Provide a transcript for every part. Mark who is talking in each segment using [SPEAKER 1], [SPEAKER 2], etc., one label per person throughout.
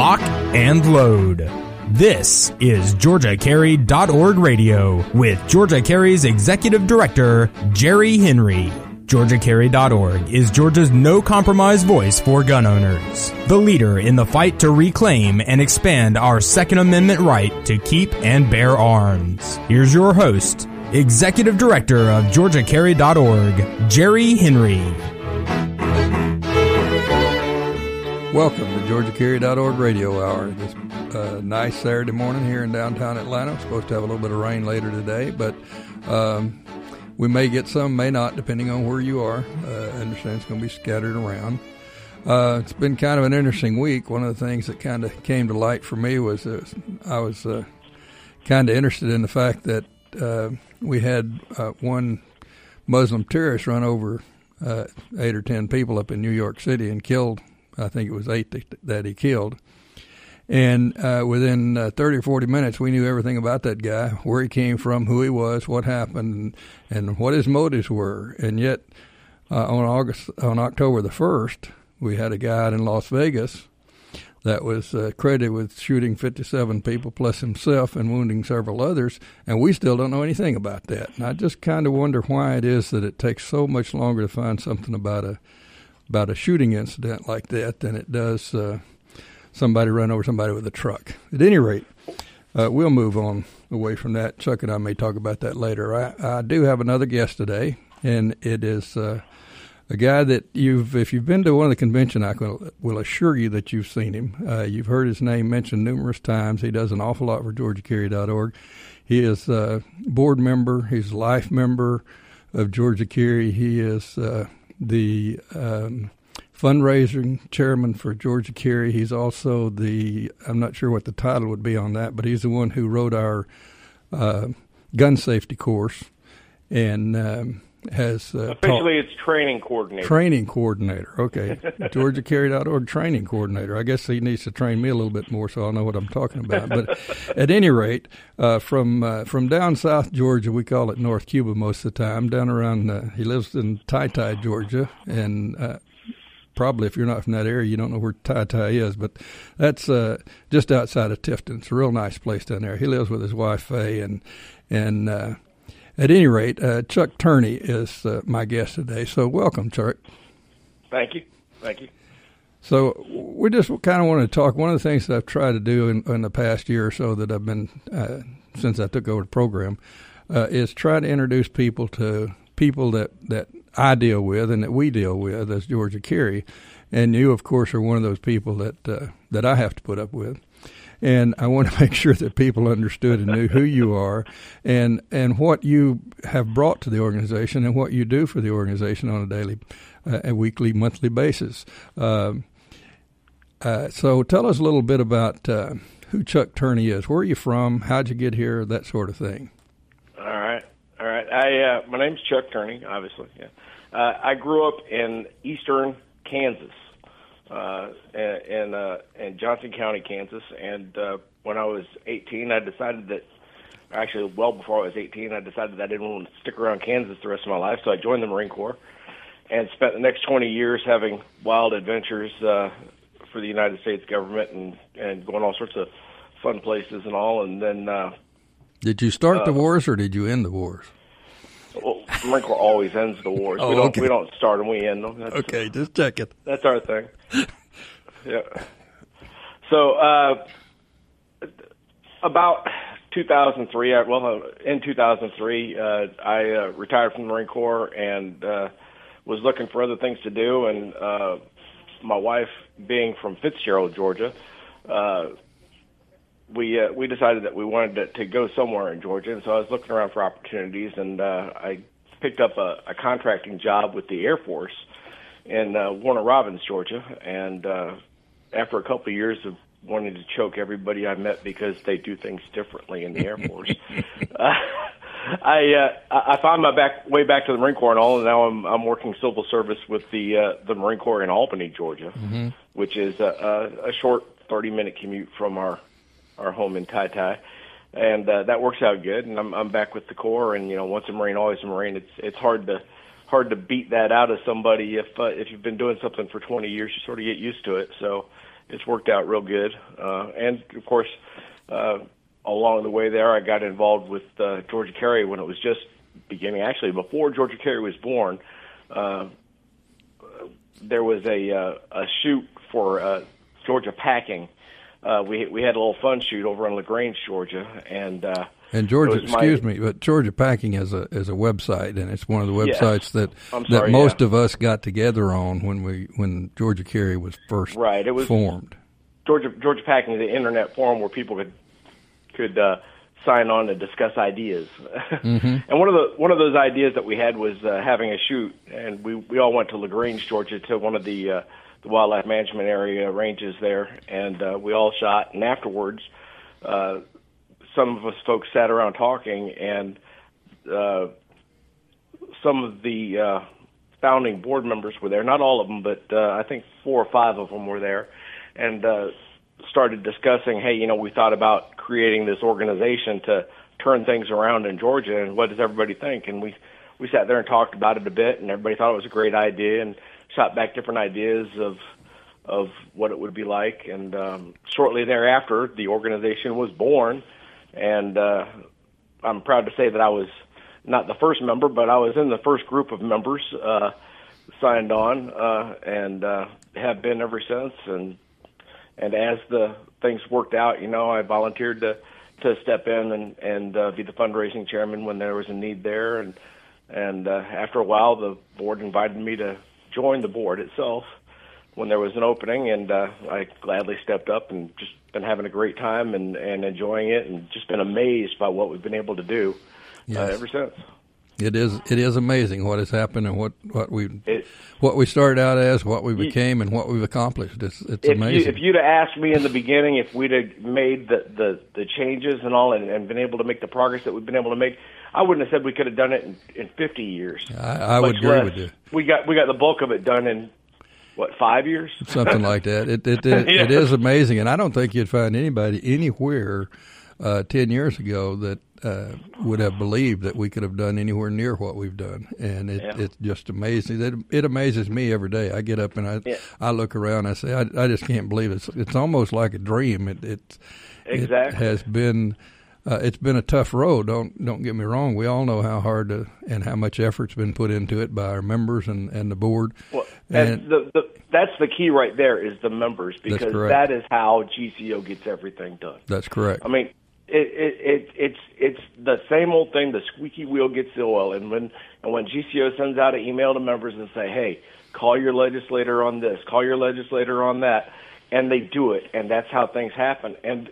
[SPEAKER 1] Lock and load. This is GeorgiaCarry.org radio with Georgia Carry's Executive Director, Jerry Henry. GeorgiaCarry.org is Georgia's no compromise voice for gun owners. The leader in the fight to reclaim and expand our Second Amendment right to keep and bear arms. Here's your host, Executive Director of GeorgiaCarry.org, Jerry Henry.
[SPEAKER 2] Welcome to GeorgiaCarry.org radio hour. This uh, nice Saturday morning here in downtown Atlanta. We're supposed to have a little bit of rain later today, but um, we may get some, may not, depending on where you are. Uh, I understand it's going to be scattered around. Uh, it's been kind of an interesting week. One of the things that kind of came to light for me was uh, I was uh, kind of interested in the fact that uh, we had one Muslim terrorist run over eight or ten people up in New York City and killed I think it was eight that he killed. And uh, within uh, 30 or 40 minutes, we knew everything about that guy, where he came from, who he was, what happened, and, what his motives were. And yet, uh, on August, on October the 1st, we had a guy in Las Vegas that was uh, credited with shooting 57 people plus himself and wounding several others, and we still don't know anything about that. And I just kind of wonder why it is that it takes so much longer to find something about a about a shooting incident like that than it does uh, somebody run over somebody with a truck. At any rate, uh, we'll move on away from that. Chuck and I may talk about that later. I, I do have another guest today, and it is uh, a guy that you've, if you've been to one of the convention, I will, will assure you that you've seen him. Uh, you've heard his name mentioned numerous times. He does an awful lot for GeorgiaCarry.org. He is a board member. He's a life member of Georgia Carry. He is uh, the um, fundraising chairman for Georgia Carry. He's also the, I'm not sure what the title would be on that, but he's the one who wrote our uh, gun safety course and um, has uh,
[SPEAKER 3] officially it's training coordinator.
[SPEAKER 2] Training coordinator. Okay, GeorgiaCarry.org training coordinator. I guess he needs to train me a little bit more so I'll know what I'm talking about. But at any rate, uh, from uh, from down south Georgia, we call it North Cuba most of the time. Down around, uh, he lives in Tye, Georgia, and uh, probably if you're not from that area, you don't know where Tye is, but that's uh, just outside of Tifton. It's a real nice place down there. He lives with his wife Faye, and and uh, at any rate, uh, Chuck Turney is uh, my guest today. So welcome, Chuck.
[SPEAKER 3] Thank you. Thank you.
[SPEAKER 2] So we just kind of want to talk. One of the things that I've tried to do in, in the past year or so that I've been uh, since I took over the program uh, is try to introduce people to people that that I deal with and that we deal with as Georgia Carry, and you, of course, are one of those people that uh, that I have to put up with and I want to make sure that people understood and knew who you are and and what you have brought to the organization and what you do for the organization on a daily, uh, a weekly, monthly basis. Uh, uh, so tell us a little bit about uh, who Chuck Turney is. Where are you from? How'd you get here? That sort of thing.
[SPEAKER 3] All right, all right. I uh, my name's Chuck Turney. Obviously, yeah. Uh, I grew up in eastern Kansas uh, in uh, in Johnson County, Kansas. And uh, when I was 18, I decided that actually well before I was 18, I decided that I didn't want to stick around Kansas the rest of my life. So I joined the Marine Corps and spent the next 20 years having wild adventures uh, for the United States government and and going all sorts of fun places and all. And then uh,
[SPEAKER 2] did you start uh, the wars or did you end the wars?
[SPEAKER 3] Well, Marine Corps always ends the wars. oh, we don't
[SPEAKER 2] okay.
[SPEAKER 3] we don't start them, we end them.
[SPEAKER 2] That's, okay, just check it.
[SPEAKER 3] That's our thing. yeah. So uh, about 2003, uh, well, in 2003, uh, I uh, retired from the Marine Corps and uh, was looking for other things to do. And uh, my wife, being from Fitzgerald, Georgia, uh, we uh, we decided that we wanted to, to go somewhere in Georgia, and so I was looking around for opportunities, and uh, I picked up a, a contracting job with the Air Force in uh, Warner Robins, Georgia, and uh, after a couple of years of wanting to choke everybody I met because they do things differently in the Air Force, uh, I uh, I found my back way back to the Marine Corps and all, and now I'm I'm working civil service with the uh, the Marine Corps in Albany, Georgia, mm-hmm. which is a, a, a short 30 minute commute from our our home in Ty Ty, and uh, that works out good. And I'm I'm back with the Corps, and you know, once a Marine, always a Marine. It's it's hard to hard to beat that out of somebody if uh, if you've been doing something for 20 years. You sort of get used to it. So it's worked out real good. Uh, and of course, uh, along the way there, I got involved with uh, Georgia Carry when it was just beginning. Actually, before Georgia Carry was born, uh, there was a uh, a shoot for uh, Georgia Packing. Uh, we we had a little fun shoot over in Lagrange, Georgia, and uh,
[SPEAKER 2] and Georgia,
[SPEAKER 3] was my-
[SPEAKER 2] excuse me, but Georgia Packing is a is a website, and it's one of the websites that
[SPEAKER 3] I'm
[SPEAKER 2] that most
[SPEAKER 3] yeah.
[SPEAKER 2] of us got together on when we when Georgia Carry was first
[SPEAKER 3] Right, it was-
[SPEAKER 2] formed.
[SPEAKER 3] Georgia Georgia Packing is an internet forum where people could could uh, sign on to discuss ideas. and one of the one of those ideas that we had was uh, having a shoot, and we we all went to Lagrange, Georgia, to one of the uh, the wildlife management area ranges there, and uh, we all shot. And afterwards, uh, some of us folks sat around talking, and uh, some of the uh, founding board members were there. Not all of them, but uh, I think four or five of them were there, and uh, started discussing. Hey, you know, we thought about creating this organization to turn things around in Georgia, and what does everybody think? And we we sat there and talked about it a bit, and everybody thought it was a great idea, and shot back different ideas of of what it would be like. And um, shortly thereafter, the organization was born, and uh, I'm proud to say that I was not the first member, but I was in the first group of members uh, signed on, uh, and uh, have been ever since. And and as the things worked out, you know, I volunteered to to step in and and uh, be the fundraising chairman when there was a need there, and and uh, after a while, the board invited me to join the board itself when there was an opening, and uh, I gladly stepped up and just been having a great time and and enjoying it, and just been amazed by what we've been able to do uh, ever since.
[SPEAKER 2] It is it is amazing what has happened and what what we
[SPEAKER 3] It,
[SPEAKER 2] what we started out as, what we became, and what we've accomplished. It's it's
[SPEAKER 3] if
[SPEAKER 2] amazing.
[SPEAKER 3] You, if you'd have asked me in the beginning if we'd have made the, the, the changes and all and, and been able to make the progress that we've been able to make, I wouldn't have said we could have done it in, in 50 years.
[SPEAKER 2] I, I would agree
[SPEAKER 3] less.
[SPEAKER 2] with you.
[SPEAKER 3] We got we got the bulk of it done in what five years?
[SPEAKER 2] something like that. It it it,
[SPEAKER 3] Yeah.
[SPEAKER 2] it is amazing, and I don't think you'd find anybody anywhere uh, ten years ago that uh, would have believed that we could have done anywhere near what we've done, and it,
[SPEAKER 3] Yeah.
[SPEAKER 2] it's just amazing. It, it amazes me every day. I get up and I
[SPEAKER 3] Yeah.
[SPEAKER 2] I look around. And I say I, I just can't believe it. It's it's almost like a dream. It it,
[SPEAKER 3] Exactly.
[SPEAKER 2] it has been. Uh, it's been a tough road. Don't don't get me wrong. We all know how hard to, and how much effort's been put into it by our members and, and the board.
[SPEAKER 3] Well, and
[SPEAKER 2] And-
[SPEAKER 3] the, the, that's the key right there is the members because that is how GCO gets everything done.
[SPEAKER 2] That's correct.
[SPEAKER 3] I mean, it, it, it, it's it's the same old thing. The squeaky wheel gets the oil, and when and when GCO sends out an email to members and say, "Hey, call your legislator on this, call your legislator on that," and they do it, and that's how things happen. And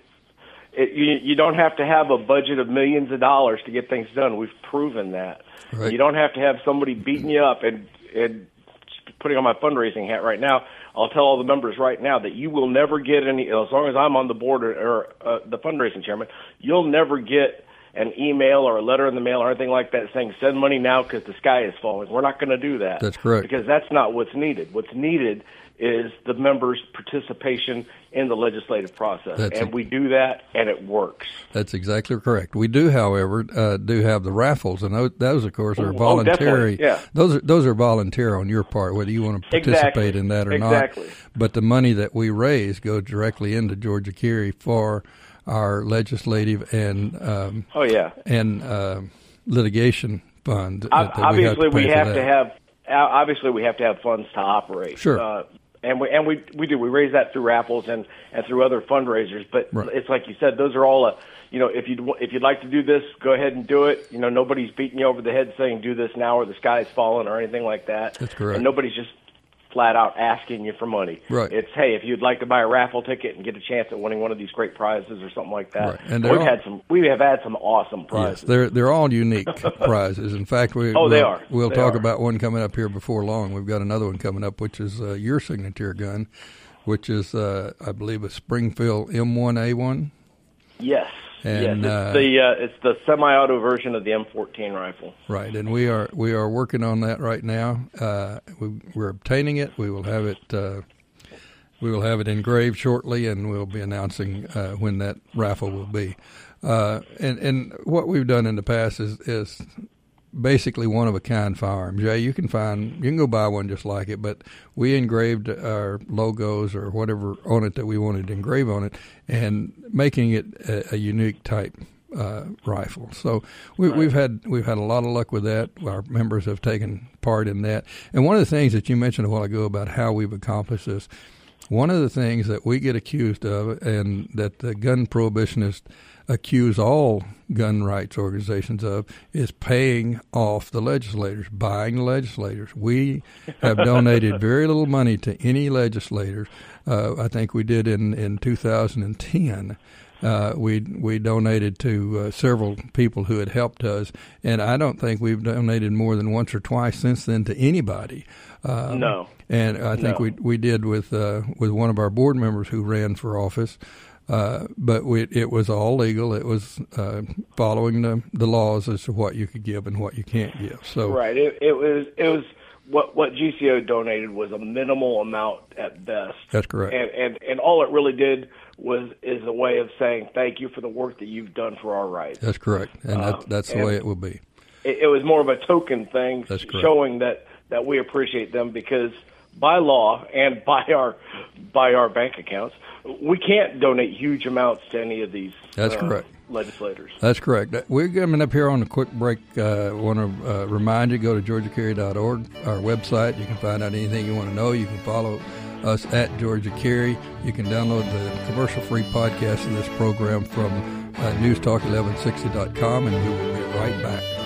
[SPEAKER 3] it, you you don't have to have a budget of millions of dollars to get things done. We've proven that.
[SPEAKER 2] Right.
[SPEAKER 3] You don't have to have somebody beating you up and and putting on my fundraising hat right now. I'll tell all the members right now that you will never get any, as long as I'm on the board or, or uh, the fundraising chairman, you'll never get an email or a letter in the mail or anything like that saying send money now because the sky is falling. We're not going to do that.
[SPEAKER 2] That's correct.
[SPEAKER 3] Because that's not what's needed. What's needed is the members' participation in the legislative process,
[SPEAKER 2] That's
[SPEAKER 3] and
[SPEAKER 2] it.
[SPEAKER 3] we do that, and it works.
[SPEAKER 2] That's exactly correct. We do, however, uh, do have the raffles, and those, those of course, are
[SPEAKER 3] Oh,
[SPEAKER 2] voluntary.
[SPEAKER 3] definitely, yeah.
[SPEAKER 2] Those are those are volunteer on your part, whether you want to participate
[SPEAKER 3] Exactly,
[SPEAKER 2] in that or
[SPEAKER 3] exactly.
[SPEAKER 2] not. But the money that we raise goes directly into Georgia Carry for our legislative and um,
[SPEAKER 3] Oh yeah.
[SPEAKER 2] and uh, litigation fund. that- that
[SPEAKER 3] obviously
[SPEAKER 2] we
[SPEAKER 3] we
[SPEAKER 2] have
[SPEAKER 3] have
[SPEAKER 2] to,
[SPEAKER 3] to
[SPEAKER 2] pay for that.
[SPEAKER 3] have obviously we have to have funds to operate.
[SPEAKER 2] Sure.
[SPEAKER 3] Uh, and we and we we do we raise that through raffles and and through other fundraisers. But
[SPEAKER 2] Right.
[SPEAKER 3] it's like you said, those are all. Uh, you know, if you if you'd like to do this, go ahead and do it. You know, nobody's beating you over the head saying do this now or the sky's falling or anything like that.
[SPEAKER 2] That's correct.
[SPEAKER 3] And nobody's just flat out asking you for money.
[SPEAKER 2] Right.
[SPEAKER 3] It's hey, if you'd like to buy a raffle ticket and get a chance at winning one of these great prizes or something like that.
[SPEAKER 2] Right. And
[SPEAKER 3] we've
[SPEAKER 2] all-
[SPEAKER 3] had some. We have had some awesome
[SPEAKER 2] Yes,
[SPEAKER 3] prizes.
[SPEAKER 2] they're they're all unique prizes. In fact, we
[SPEAKER 3] Oh, they
[SPEAKER 2] we'll,
[SPEAKER 3] are.
[SPEAKER 2] We'll
[SPEAKER 3] They
[SPEAKER 2] talk
[SPEAKER 3] are.
[SPEAKER 2] about one coming up here before long. We've got another one coming up, which is uh, your signature gun, which is uh, I believe a Springfield M1A1.
[SPEAKER 3] Yes.
[SPEAKER 2] And,
[SPEAKER 3] yes, it's
[SPEAKER 2] uh,
[SPEAKER 3] the uh, it's the semi-auto version of the M14 rifle.
[SPEAKER 2] Right, and we are we are working on that right now. Uh, we, we're obtaining it. We will have it. Uh, we will have it engraved shortly, and we'll be announcing uh, when that raffle will be. Uh, and and what we've done in the past is is basically one of a kind firearm. Jay, you can find you can go buy one just like it, but we engraved our logos or whatever on it that we wanted to engrave on it, and making it a, a unique type uh, rifle. So we,
[SPEAKER 3] Right.
[SPEAKER 2] we've had we've had a lot of luck with that. Our members have taken part in that. And one of the things that you mentioned a while ago about how we've accomplished this, one of the things that we get accused of, and that the gun prohibitionists accuse all gun rights organizations of, is paying off the legislators, buying the legislators. We have donated very little money to any legislators. Uh, I think we did in in 2010 uh, we we donated to uh, several people who had helped us, and I don't think we've donated more than once or twice since then to anybody. Um,
[SPEAKER 3] No.
[SPEAKER 2] And I think
[SPEAKER 3] No.
[SPEAKER 2] we we did with uh, with one of our board members who ran for office, uh, but we, it was all legal. It was uh, following the the laws as to what you could give and what you can't give. So
[SPEAKER 3] Right. It, it was it was what what GCO donated was a minimal amount at best.
[SPEAKER 2] That's correct.
[SPEAKER 3] And and and all it really did was is a way of saying thank you for the work that you've done for our rights.
[SPEAKER 2] that's correct, and that, that's the way it will be.
[SPEAKER 3] It, it was more of a token thing,
[SPEAKER 2] That's correct.
[SPEAKER 3] showing that that we appreciate them because by law and by our by our bank accounts, we can't donate huge amounts to any of these.
[SPEAKER 2] That's
[SPEAKER 3] uh,
[SPEAKER 2] correct.
[SPEAKER 3] Legislators.
[SPEAKER 2] That's correct. We're coming up here on a quick break. Uh, want to uh, remind you, go to georgiacarry.org, our website. You can find out anything you want to know. You can follow us at Georgia Carry. You can download the commercial-free podcast of this program from uh, newstalk1160.com, and we will be right back.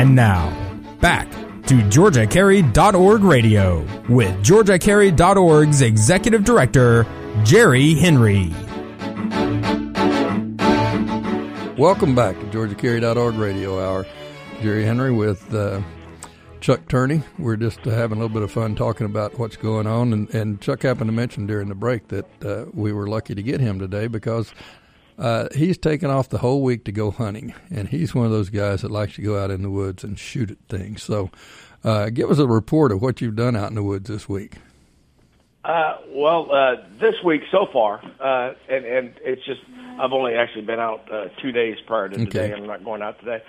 [SPEAKER 1] And now, back to GeorgiaCarry.org radio with GeorgiaCarry.org's Executive Director, Jerry Henry.
[SPEAKER 2] Welcome back to GeorgiaCarry.org radio hour. Jerry Henry with uh, Chuck Turney. We're just uh, having a little bit of fun talking about what's going on. And, and Chuck happened to mention during the break that uh, we were lucky to get him today because uh, he's taken off the whole week to go hunting. And he's one of those guys that likes to go out in the woods and shoot at things. So uh, give us a report of what you've done out in the woods this week.
[SPEAKER 3] Uh, well, uh, this week so far, uh, and and it's just I've only actually been out uh, two days prior to today.
[SPEAKER 2] Okay.
[SPEAKER 3] I'm not going out today,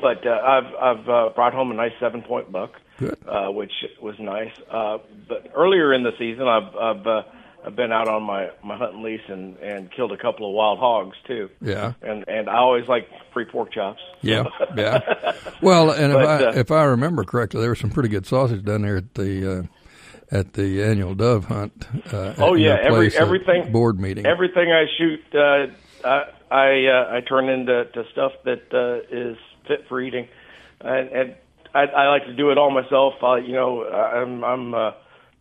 [SPEAKER 3] but uh, I've I've uh, brought home a nice seven point buck,
[SPEAKER 2] Good.
[SPEAKER 3] uh, which was nice. Uh, but earlier in the season, I've I've, uh, I've been out on my my hunting lease and and killed a couple of wild hogs too.
[SPEAKER 2] Yeah.
[SPEAKER 3] and and I always like free pork chops.
[SPEAKER 2] Yeah, yeah. Well, and if
[SPEAKER 3] But,
[SPEAKER 2] I
[SPEAKER 3] uh,
[SPEAKER 2] if I remember correctly, there was some pretty good sausage down there at the uh, at the annual dove hunt. Uh,
[SPEAKER 3] Oh yeah, every everything
[SPEAKER 2] board meeting.
[SPEAKER 3] Everything I shoot, uh, I I, uh, I turn into to stuff that uh, is fit for eating, and, and I, I like to do it all myself. I, you know, I'm I'm uh,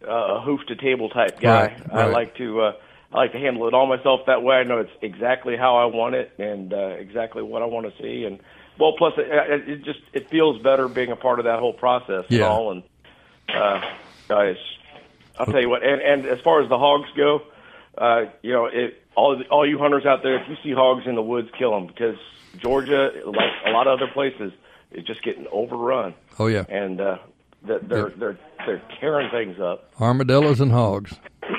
[SPEAKER 3] a hoof to table type guy.
[SPEAKER 2] Right,
[SPEAKER 3] I like to uh, I like to handle it all myself. That way, I know it's exactly how I want it and uh, exactly what I want to see. And well, plus it, it it just it feels better being a part of that whole process and
[SPEAKER 2] Yeah.
[SPEAKER 3] all. And uh, guys, I'll tell you what. And, and as far as the hogs go, uh, you know, it, all all you hunters out there, if you see hogs in the woods, kill them because Georgia, like a lot of other places, is just getting overrun,
[SPEAKER 2] oh yeah,
[SPEAKER 3] and uh, they're they're they're, they're tearing things up.
[SPEAKER 2] armadillos and hogs.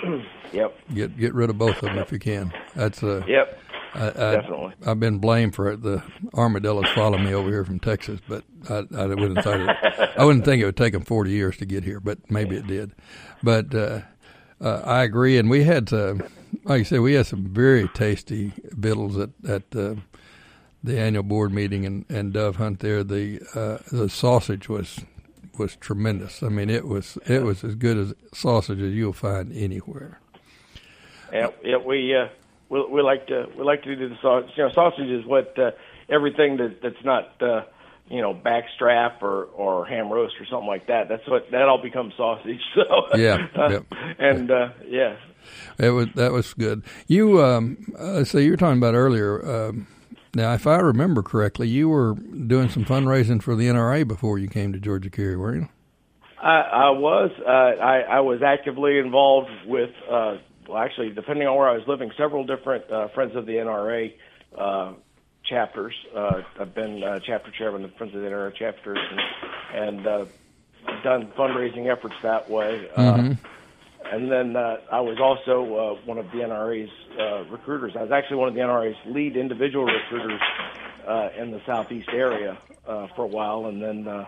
[SPEAKER 3] Yep,
[SPEAKER 2] Get get rid of both of them if you can. That's uh,
[SPEAKER 3] yep,
[SPEAKER 2] I, I,
[SPEAKER 3] definitely.
[SPEAKER 2] I've been blamed for it. The armadillos follow me over here from Texas, but I, I wouldn't think it, I wouldn't think it would take them forty years to get here, but maybe it did. But uh, uh, I agree, and we had, uh, like I said, we had some very tasty victuals at at uh, the annual board meeting and, and dove hunt there. The uh, the sausage was was tremendous. I mean, it was it was as good as sausage as you'll find anywhere.
[SPEAKER 3] Yeah, yeah, we uh, we we like to we like to do the sausage. You know, sausage is what uh, everything that that's not uh, you know backstrap or or ham roast or something like that. That's what that all becomes sausage. So
[SPEAKER 2] Yeah,
[SPEAKER 3] uh,
[SPEAKER 2] yep.
[SPEAKER 3] and uh, yeah,
[SPEAKER 2] It was that was good. You um, uh, so you were talking about earlier. Um, now, if I remember correctly, you were doing some fundraising for the NRA before you came to Georgia Carry, were you?
[SPEAKER 3] I, I was uh, I, I was actively involved with uh, well, actually depending on where I was living, several different uh, Friends of the NRA uh, chapters. Uh, I've been uh, chapter chairman of Friends of the NRA chapters and, and uh, done fundraising efforts that way. Uh, and then uh, I was also uh, one of the NRA's uh, recruiters. I was actually one of the NRA's lead individual recruiters uh, in the southeast area uh, for a while, and then uh,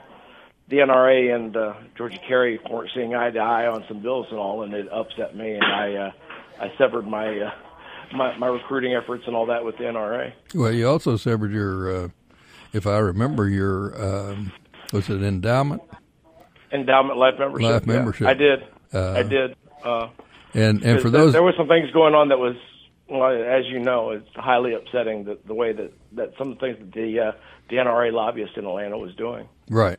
[SPEAKER 3] the NRA and uh, Georgia Carry weren't seeing eye to eye on some bills and all, and it upset me, and I uh, I severed my, uh, my my recruiting efforts and all that with the NRA.
[SPEAKER 2] Well, you also severed your, uh, if I remember, your um, was it endowment?
[SPEAKER 3] Endowment life membership.
[SPEAKER 2] Life
[SPEAKER 3] yeah.
[SPEAKER 2] membership.
[SPEAKER 3] I did.
[SPEAKER 2] Uh,
[SPEAKER 3] I did. Uh,
[SPEAKER 2] And and for
[SPEAKER 3] there,
[SPEAKER 2] those,
[SPEAKER 3] there were some things going on that was, well, as you know, it's highly upsetting that the way that that some of the things that the uh, the NRA lobbyist in Atlanta was doing.
[SPEAKER 2] right,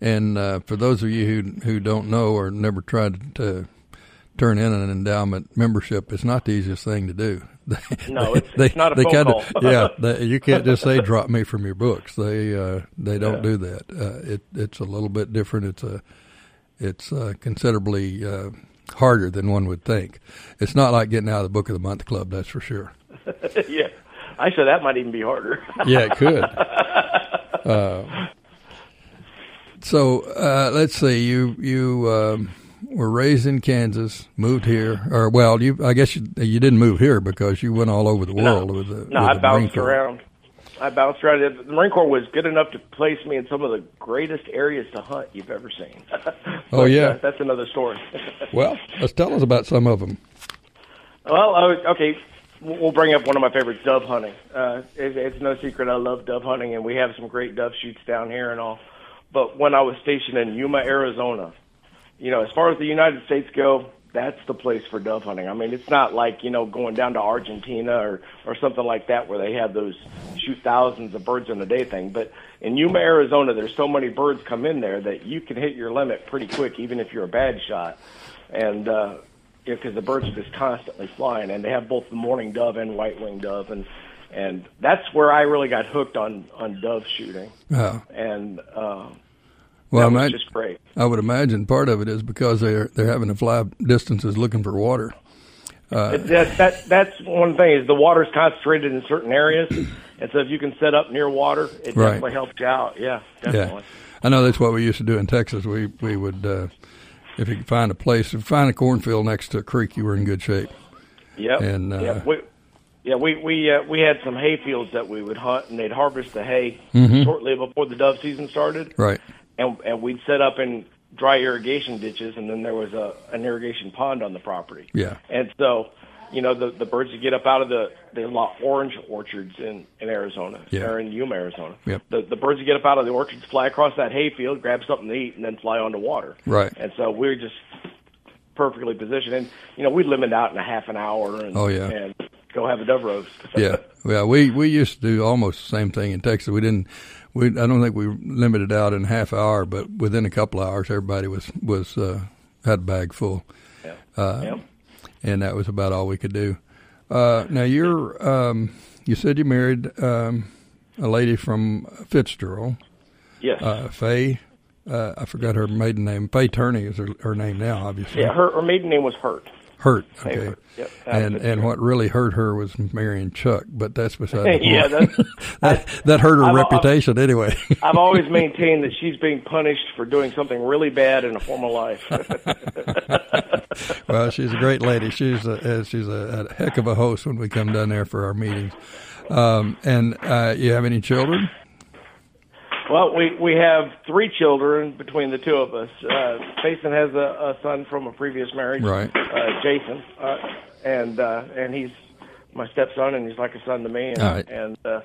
[SPEAKER 2] and uh, for those of you who who don't know or never tried to turn in an endowment membership, it's not the easiest thing to do.
[SPEAKER 3] No, it's- it's not a phone
[SPEAKER 2] kinda-
[SPEAKER 3] call.
[SPEAKER 2] yeah, they, you can't just say drop me from your books. They uh, they don't
[SPEAKER 3] Yeah.
[SPEAKER 2] do that. Uh, it it's a little bit different. It's a it's uh, considerably uh, harder than one would think. It's not like getting out of the book of the month club. That's for sure.
[SPEAKER 3] yeah, I said that might even be harder.
[SPEAKER 2] Yeah, it could. uh, so uh, let's see. You you um, were raised in Kansas, moved here, or well, you I guess you, you didn't move here because you went all over the world with the.
[SPEAKER 3] no,
[SPEAKER 2] with
[SPEAKER 3] I bounced around. I bounced around. The Marine Corps was good enough to place me in some of the greatest areas to hunt you've ever seen.
[SPEAKER 2] Oh, yeah.
[SPEAKER 3] uh, that's another story.
[SPEAKER 2] Well, let's tell us about some of them.
[SPEAKER 3] Well, uh, okay, we'll bring up one of my favorites, dove hunting. Uh, it, it's no secret I love dove hunting, and we have some great dove shoots down here and all. But when I was stationed in Yuma, Arizona, you know, as far as the United States go, that's the place for dove hunting. I mean, it's not like you know going down to Argentina or or something like that where they have those shoot thousands of birds in a day thing. But in Yuma, Arizona, there's so many birds come in there that you can hit your limit pretty quick, even if you're a bad shot. And uh, because the birds are just constantly flying, and they have both the mourning dove and white winged dove, and and that's where I really got hooked on on dove shooting,
[SPEAKER 2] Uh,
[SPEAKER 3] and uh,
[SPEAKER 2] well,
[SPEAKER 3] that
[SPEAKER 2] I,
[SPEAKER 3] just great.
[SPEAKER 2] I would imagine part of it is because they're they're having to fly distances looking for water.
[SPEAKER 3] that, that that's one thing is the water's concentrated in certain areas, and so if you can set up near water, it
[SPEAKER 2] Right.
[SPEAKER 3] definitely helps you out. Yeah, definitely.
[SPEAKER 2] Yeah, I know that's what we used to do in Texas. We we would uh, if you could find a place, if you find a cornfield next to a creek, you were in good shape.
[SPEAKER 3] Yep.
[SPEAKER 2] And, uh,
[SPEAKER 3] yeah, we, yeah, we we uh, we had some hay fields that we would hunt, and they'd harvest the hay
[SPEAKER 2] Mm-hmm.
[SPEAKER 3] shortly before the dove season started,
[SPEAKER 2] Right.
[SPEAKER 3] And and we'd set up in dry irrigation ditches, and then there was a an irrigation pond on the property.
[SPEAKER 2] Yeah.
[SPEAKER 3] And so, you know, the the birds would get up out of the the lot orange orchards in in Arizona
[SPEAKER 2] Yeah.
[SPEAKER 3] or in Yuma, Arizona.
[SPEAKER 2] Yep.
[SPEAKER 3] The the birds would get up out of the orchards, fly across that hay field, grab something to eat, and then fly onto water.
[SPEAKER 2] Right.
[SPEAKER 3] And so we were just perfectly positioned, and you know, we'd limit out in a half an hour, and
[SPEAKER 2] Oh, yeah.
[SPEAKER 3] and go have a dove roast.
[SPEAKER 2] Yeah. yeah. we we used to do almost the same thing in Texas. We didn't. We I don't think we limited out in half hour, but within a couple of hours, everybody was was uh, had a bag full, uh,
[SPEAKER 3] Yep.
[SPEAKER 2] and that was about all we could do. Uh, now you're um, you said you married um, a lady from Fitzgerald,
[SPEAKER 3] Yes.
[SPEAKER 2] uh, Faye. Uh, I forgot her maiden name. Faye Turney is her, her name now, obviously.
[SPEAKER 3] yeah. Her her maiden name was Hurt.
[SPEAKER 2] Hurt. Okay.
[SPEAKER 3] Hurt. Yep.
[SPEAKER 2] And and what really hurt her was marrying Chuck, but that's beside the point.
[SPEAKER 3] yeah,
[SPEAKER 2] that, that hurt her
[SPEAKER 3] I've-
[SPEAKER 2] reputation anyway.
[SPEAKER 3] I've always maintained that she's being punished for doing something really bad in a former life.
[SPEAKER 2] well, she's a great lady. She's a, uh, she's a, a heck of a host when we come down there for our meetings. Um, and uh, you have any children?
[SPEAKER 3] Well, we we have three children between the two of us. Uh, Jason has a, a son from a previous marriage,
[SPEAKER 2] Right.
[SPEAKER 3] Uh, Jason, uh, and uh, and he's my stepson, and he's like a son to me. And
[SPEAKER 2] right.
[SPEAKER 3] and uh,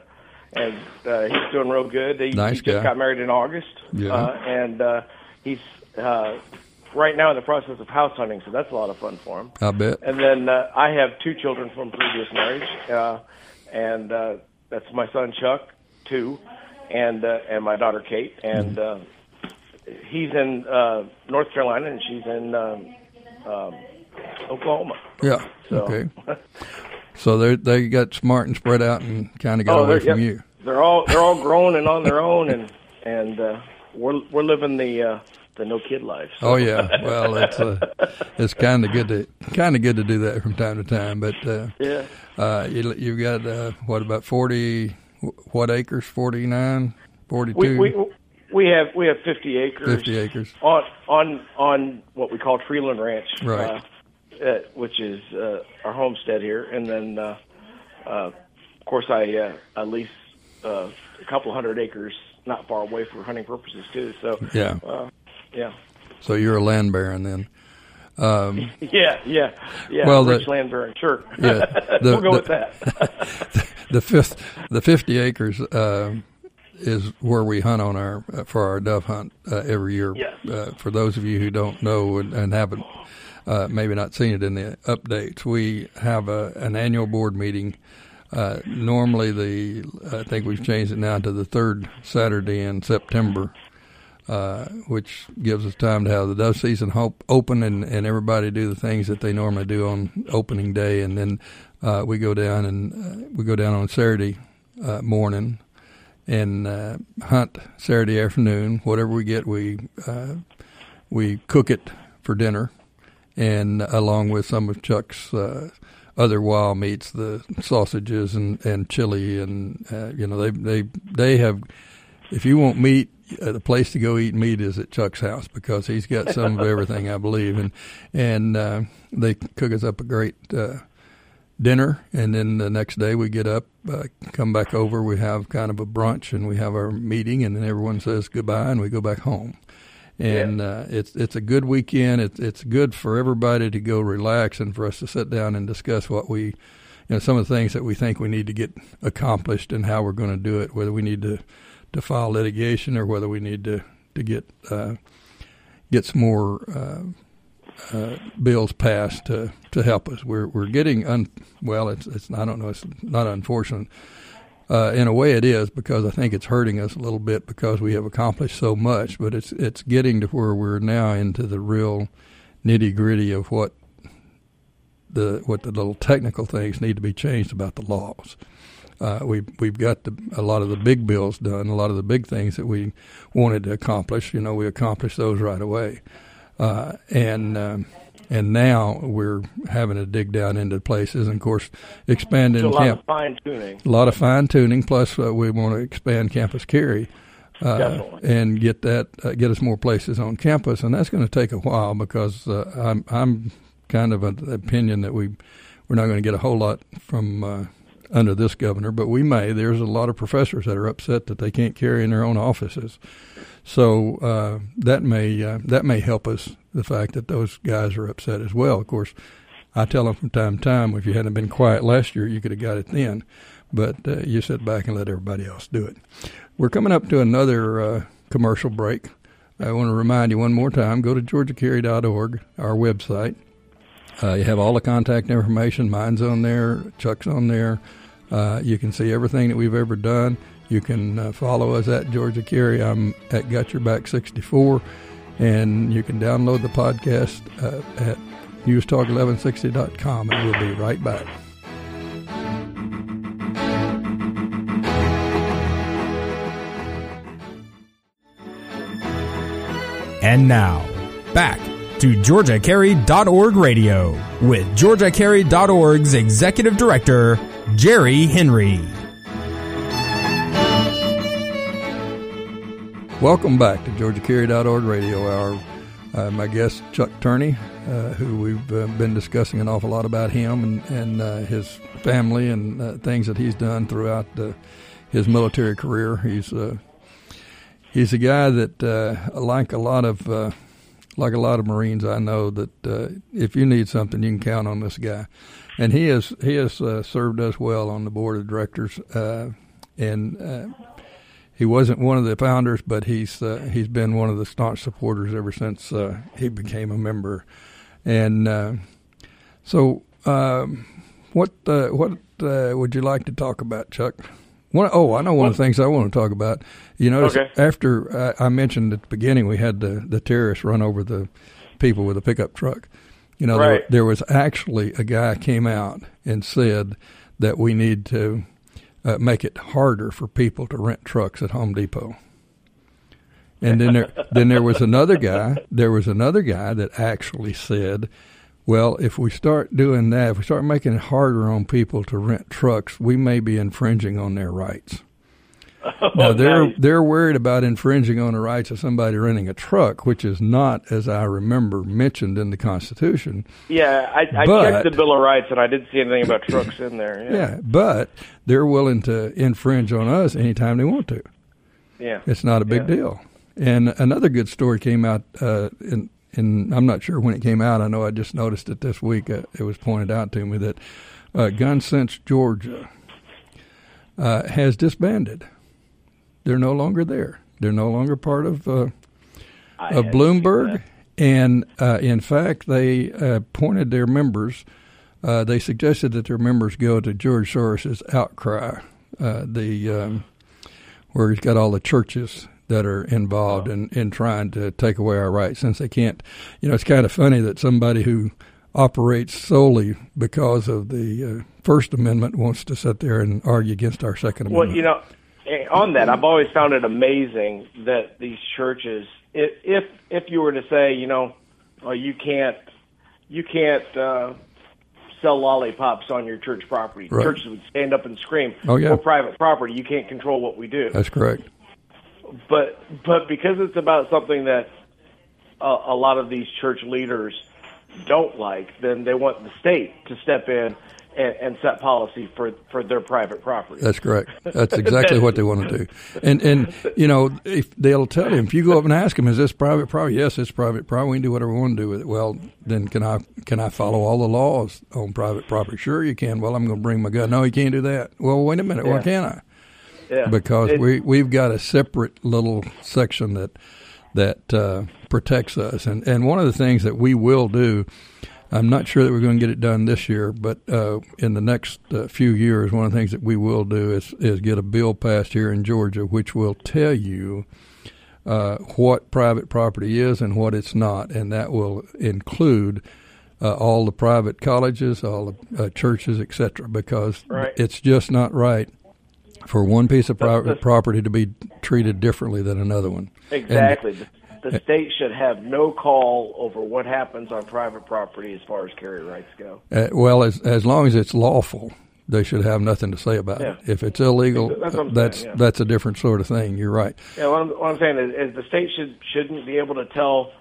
[SPEAKER 3] and uh, he's doing real good. He,
[SPEAKER 2] Nice
[SPEAKER 3] he just
[SPEAKER 2] guy.
[SPEAKER 3] got married in August,
[SPEAKER 2] Yeah.
[SPEAKER 3] uh, and uh, he's uh, right now in the process of house hunting, so that's a lot of fun for him.
[SPEAKER 2] I bet.
[SPEAKER 3] And then uh, I have two children from previous marriage, uh, and uh, that's my son Chuck, two, and uh, and my daughter Kate, and uh, he's in uh, North Carolina, and she's in um, um, Oklahoma.
[SPEAKER 2] Yeah.
[SPEAKER 3] So,
[SPEAKER 2] Okay. So they they got smart and spread out and kind of got away from
[SPEAKER 3] yep.
[SPEAKER 2] you.
[SPEAKER 3] They're all they're all grown and on their own, and and uh, we're we're living the uh, the no kid life. So.
[SPEAKER 2] Oh yeah. Well, it's uh, it's kind of good to kind of good to do that from time to time. But uh,
[SPEAKER 3] Yeah.
[SPEAKER 2] uh, you you got uh, what about forty what acres? 49, 42?
[SPEAKER 3] We, we we have we have 50 acres.
[SPEAKER 2] 50 acres.
[SPEAKER 3] on on on what we call Treeland Ranch.
[SPEAKER 2] Right.
[SPEAKER 3] Uh, which is uh, our homestead here, and then uh, uh, of course I uh, I lease uh, a couple hundred acres not far away for hunting purposes too. So
[SPEAKER 2] Yeah.
[SPEAKER 3] uh, yeah,
[SPEAKER 2] So you're a land baron then. Um,
[SPEAKER 3] yeah, yeah, yeah.
[SPEAKER 2] Well, the-
[SPEAKER 3] rich land baron, sure.
[SPEAKER 2] Yeah, the-
[SPEAKER 3] we'll go
[SPEAKER 2] the-
[SPEAKER 3] with that.
[SPEAKER 2] the fifth, the 50 acres uh, is where we hunt on our uh, for our dove hunt uh, every year.
[SPEAKER 3] Yes.
[SPEAKER 2] Uh, for those of you who don't know and, and haven't uh, maybe not seen it in the updates, we have a, an annual board meeting. Uh, normally, the I think we've changed it now to the third Saturday in September, uh, which gives us time to have the dove season hope open and, and everybody do the things that they normally do on opening day, and then uh, we go down and uh, we go down on Saturday uh, morning and uh, hunt Saturday afternoon. Whatever we get, we we cook it for dinner, and along with some of Chuck's other wild meats, the sausages and, and chili, and you know they they they have. If you want meat, uh, the place to go eat meat is at Chuck's house because he's got some of everything, I believe, and and uh, they cook us up a great uh, dinner, and then the next day we get up, uh, come back over, we have kind of a brunch, and we have our meeting, and then everyone says goodbye, and we go back home. And uh, it's it's a good weekend. It's it's good for everybody to go relax and for us to sit down and discuss what we, you know, some of the things that we think we need to get accomplished and how we're going to do it. Whether we need to to file litigation or whether we need to to get uh, get some more uh, uh, bills passed to to help us. We're we're getting un well. It's it's I don't know. It's not unfortunate. Uh, in a way, it is because I think it's hurting us a little bit because we have accomplished so much. But it's it's getting to where we're now into the real nitty gritty of what the what the little technical things need to be changed about the laws. Uh, we we've got the, a lot of the big bills done, a lot of the big things that we wanted to accomplish. You know, we accomplished those right away, uh, and um, and now we're having to dig down into places, and of course, expanding
[SPEAKER 3] a lot
[SPEAKER 2] camp,
[SPEAKER 3] of fine tuning.
[SPEAKER 2] a lot of fine tuning. Plus, uh, we want to expand campus carry. Uh, and get that uh, get us more places on campus, and that's going to take a while because uh, I'm I'm kind of of the opinion that we we're not going to get a whole lot from uh, under this governor, but we may. There's a lot of professors that are upset that they can't carry in their own offices, so uh, that may uh, that may help us. The fact that those guys are upset as well. Of course, I tell them from time to time, if you hadn't been quiet last year, you could have got it then. But uh, you sit back and let everybody else do it. We're coming up to another uh, commercial break. I want to remind you one more time go to georgiacarry.org, our website. Uh, you have all the contact information. Mine's on there, Chuck's on there. Uh, you can see everything that we've ever done. You can uh, follow us at Georgia Carry. I'm at Got Your Back 64. And you can download the podcast uh, at newstalk1160.com. And we'll be right back.
[SPEAKER 1] And now, back to GeorgiaCarry.org radio with GeorgiaCarry.org's Executive Director, Jerry Henry.
[SPEAKER 2] Welcome back to GeorgiaCarry.org radio hour. Uh, my guest, Chuck Turney, uh, who we've uh, been discussing an awful lot about him and, and uh, his family and uh, things that he's done throughout uh, his military career. He's uh, he's a guy that, like a lot of like a lot of Marines I know, that uh, if you need something, you can count on this guy. And he has he has uh, served us well on the board of directors, uh, and uh, he wasn't one of the founders, but he's uh, he's been one of the staunch supporters ever since uh, he became a member. And uh, so, um, what uh, what uh, would you like to talk about, Chuck? One, oh, I know one of the things I want to talk about. You notice
[SPEAKER 3] Okay.
[SPEAKER 2] after I, I mentioned at the beginning, we had the the terrorists run over the people with a pickup truck. You know, there, there was actually a guy came out and said that we need to uh, make it harder for people to rent trucks at Home Depot. And then there, then there was another guy. There was another guy that actually said, "Well, if we start doing that, if we start making it harder on people to rent trucks, we may be infringing on their rights." now they're
[SPEAKER 3] nice.
[SPEAKER 2] they're worried about infringing on the rights of somebody renting a truck, which is not, as I remember, mentioned in the Constitution.
[SPEAKER 3] Yeah, I, I
[SPEAKER 2] But-
[SPEAKER 3] checked the Bill of Rights and I didn't see anything about trucks in there.
[SPEAKER 2] Yeah.
[SPEAKER 3] Yeah,
[SPEAKER 2] but they're willing to infringe on us anytime they want to.
[SPEAKER 3] yeah.
[SPEAKER 2] It's not a big
[SPEAKER 3] Yeah.
[SPEAKER 2] deal. And another good story came out uh, in. In, I'm not sure when it came out. I know I just noticed it this week. Uh, it was pointed out to me that uh, Gun Sense Georgia uh, has disbanded. They're no longer there. They're no longer part of uh, of Bloomberg, and uh, in fact, they uh, pointed their members. Uh, they suggested that their members go to George Soros's Outcry, uh, the um, where he's got all the churches that are involved in, in trying to take away our rights. Since they can't, you know, it's kind of funny that somebody who operates solely because of the uh, First Amendment wants to sit there and argue against our Second Amendment.
[SPEAKER 3] Well, you know, eh, on that, I've always found it amazing that these churches, if if, if you were to say, you know, oh, you can't, you can't uh, sell lollipops on your church property,
[SPEAKER 2] Right.
[SPEAKER 3] churches would stand up and scream,
[SPEAKER 2] Oh, yeah.
[SPEAKER 3] "We're private property. You can't control what we do."
[SPEAKER 2] That's correct.
[SPEAKER 3] But but because it's about something that a, a lot of these church leaders don't like, then they want the state to step in and, and set policy for for their private property.
[SPEAKER 2] That's correct. That's exactly what they want to do. And and you know, if they'll tell him if you go up and ask him, is this private property? Yes, it's private property. We can do whatever we want to do with it. Well, then can I can I follow all the laws on private property? Sure, you can. Well, I'm going to bring my gun. No, you can't do that. Well, wait a minute. Why can't I?
[SPEAKER 3] Yeah,
[SPEAKER 2] Because
[SPEAKER 3] It-
[SPEAKER 2] we we've got a separate little section that that uh, protects us. And and one of the things that we will do. I'm not sure that we're going to get it done this year, but uh, in the next uh, few years, one of the things that we will do is is get a bill passed here in Georgia, which will tell you uh, what private property is and what it's not, and that will include uh, all the private colleges, all the uh, churches, etc. Because
[SPEAKER 3] Right.
[SPEAKER 2] it's just not right for one piece of private
[SPEAKER 3] that's-
[SPEAKER 2] property to be treated differently than another one.
[SPEAKER 3] exactly. the, the state should have no call over what happens on private property as far as carry rights go.
[SPEAKER 2] Uh, well, as as long as it's lawful, they should have nothing to say about
[SPEAKER 3] Yeah.
[SPEAKER 2] it. If it's illegal,
[SPEAKER 3] That's I'm
[SPEAKER 2] that's
[SPEAKER 3] yeah.
[SPEAKER 2] that's a different sort of thing. You're right.
[SPEAKER 3] Yeah, what I'm, what I'm saying is, is the state should shouldn't be able to tell